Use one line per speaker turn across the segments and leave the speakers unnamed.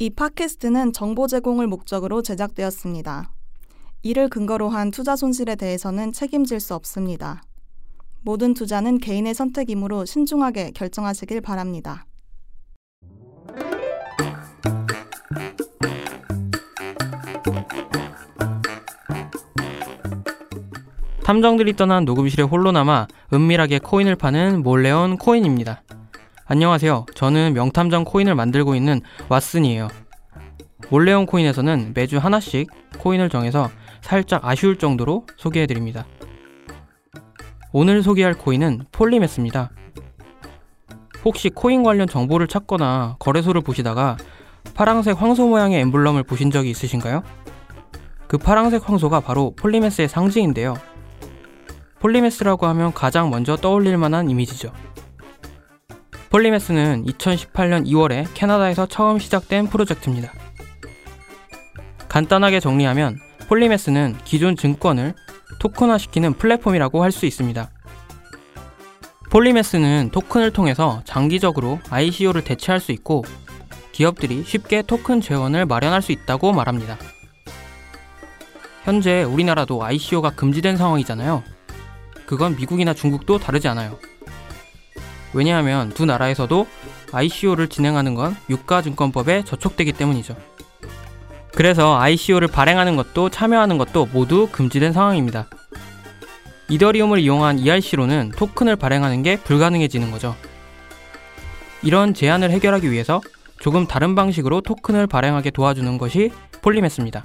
이 팟캐스트는 정보 제공을 목적으로 제작되었습니다. 이를 근거로 한 투자 손실에 대해서는 책임질 수 없습니다. 모든 투자는 개인의 선택이므로 신중하게 결정하시길 바랍니다.
탐정들이 떠난 녹음실에 홀로 남아 은밀하게 코인을 파는 몰래온 코인입니다. 안녕하세요. 저는 명탐정 코인을 만들고 있는 왓슨이에요. 몰래온 코인에서는 매주 하나씩 코인을 정해서 살짝 아쉬울 정도로 소개해드립니다. 오늘 소개할 코인은 폴리메스입니다. 혹시 코인 관련 정보를 찾거나 거래소를 보시다가 파랑색 황소 모양의 엠블럼을 보신 적이 있으신가요? 그 파랑색 황소가 바로 폴리메스의 상징인데요. 폴리메스라고 하면 가장 먼저 떠올릴 만한 이미지죠. 폴리메스는 2018년 2월에 캐나다에서 처음 시작된 프로젝트입니다. 간단하게 정리하면 폴리메스는 기존 증권을 토큰화시키는 플랫폼이라고 할 수 있습니다. 폴리메스는 토큰을 통해서 장기적으로 ICO를 대체할 수 있고 기업들이 쉽게 토큰 재원을 마련할 수 있다고 말합니다. 현재 우리나라도 ICO가 금지된 상황이잖아요. 그건 미국이나 중국도 다르지 않아요. 왜냐하면 두 나라에서도 ICO를 진행하는 건 유가증권법에 저촉되기 때문이죠. 그래서 ICO를 발행하는 것도 참여하는 것도 모두 금지된 상황입니다. 이더리움을 이용한 ERC로는 토큰을 발행하는 게 불가능해지는 거죠. 이런 제한을 해결하기 위해서 조금 다른 방식으로 토큰을 발행하게 도와주는 것이 폴리매스입니다.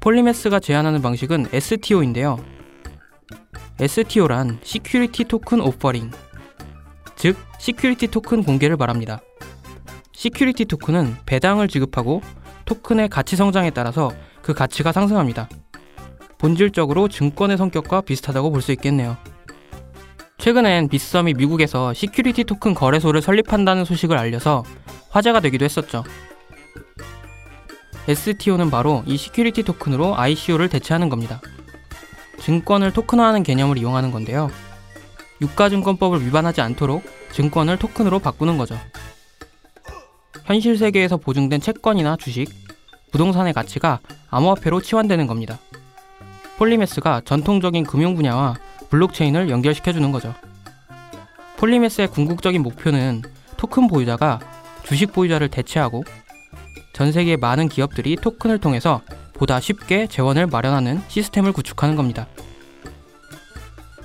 폴리매스가 제안하는 방식은 STO인데요. STO란 security token offering, 즉 security token 공개를 말합니다. security token은 배당을 지급하고 토큰의 가치 성장에 따라서 그 가치가 상승합니다. 본질적으로 증권의 성격과 비슷하다고 볼 수 있겠네요. 최근엔 빗썸이 미국에서 security token 거래소를 설립한다는 소식을 알려서 화제가 되기도 했었죠. STO는 바로 이 security token으로 ICO를 대체하는 겁니다. 증권을 토큰화하는 개념을 이용하는 건데요. 유가증권법을 위반하지 않도록 증권을 토큰으로 바꾸는 거죠. 현실 세계에서 보증된 채권이나 주식, 부동산의 가치가 암호화폐로 치환되는 겁니다. 폴리매스가 전통적인 금융 분야와 블록체인을 연결시켜주는 거죠. 폴리메스의 궁극적인 목표는 토큰 보유자가 주식 보유자를 대체하고 전 세계 많은 기업들이 토큰을 통해서 보다 쉽게 재원을 마련하는 시스템을 구축하는 겁니다.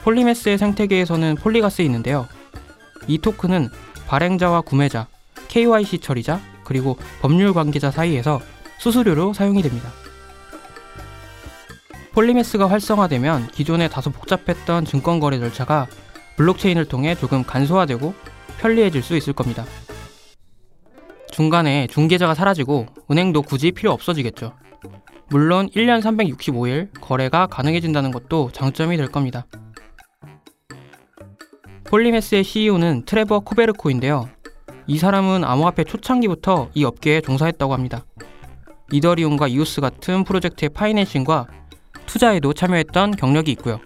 폴리메스의 생태계에서는 폴리가 쓰이는데요. 이 토큰은 발행자와 구매자, KYC 처리자, 그리고 법률 관계자 사이에서 수수료로 사용이 됩니다. 폴리메스가 활성화되면 기존에 다소 복잡했던 증권거래 절차가 블록체인을 통해 조금 간소화되고 편리해질 수 있을 겁니다. 중간에 중개자가 사라지고 은행도 굳이 필요 없어지겠죠. 물론 1년 365일 거래가 가능해진다는 것도 장점이 될 겁니다. 폴리매스의 CEO는 트레버 코베르코인데요. 이 사람은 암호화폐 초창기부터 이 업계에 종사했다고 합니다. 이더리움과 이오스 같은 프로젝트의 financing과 투자에도 참여했던 경력이 있고요.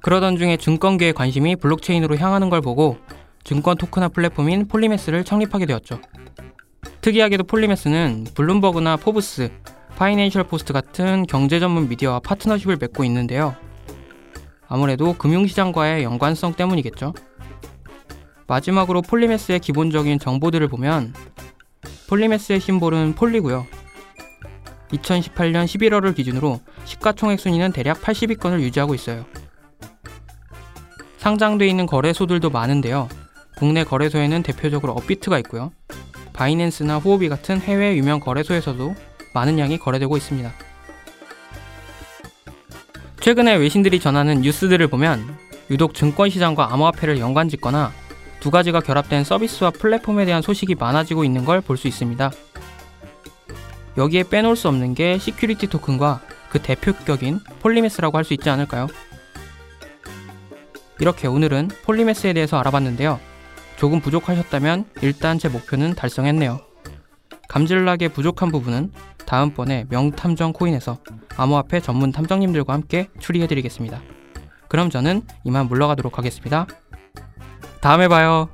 그러던 중에 증권계의 관심이 블록체인으로 향하는 걸 보고 증권 토큰화 플랫폼인 폴리매스를 창립하게 되었죠. 특이하게도 폴리매스는 블룸버그나 포브스, 파이낸셜 포스트 같은 경제 전문 미디어와 파트너십을 맺고 있는데요. 아무래도 금융시장과의 연관성 때문이겠죠. 마지막으로 폴리매스의 기본적인 정보들을 보면 폴리매스의 심볼은 폴리고요. 2018년 11월을 기준으로 시가총액 순위는 대략 80위권을 유지하고 있어요. 상장돼 있는 거래소들도 많은데요. 국내 거래소에는 대표적으로 업비트가 있고요. 바이낸스나 후오비 같은 해외 유명 거래소에서도 많은 양이 거래되고 있습니다. 최근에 외신들이 전하는 뉴스들을 보면 유독 증권시장과 암호화폐를 연관짓거나 두 가지가 결합된 서비스와 플랫폼에 대한 소식이 많아지고 있는 걸 볼 수 있습니다. 여기에 빼놓을 수 없는 게 security token과 그 대표격인 폴리매스라고 할 수 있지 않을까요? 이렇게 오늘은 폴리매스에 대해서 알아봤는데요. 조금 부족하셨다면 일단 제 목표는 달성했네요. 감질나게 부족한 부분은 다음번에 명탐정 코인에서 암호화폐 전문 탐정님들과 함께 추리해드리겠습니다. 그럼 저는 이만 물러가도록 하겠습니다. 다음에 봐요.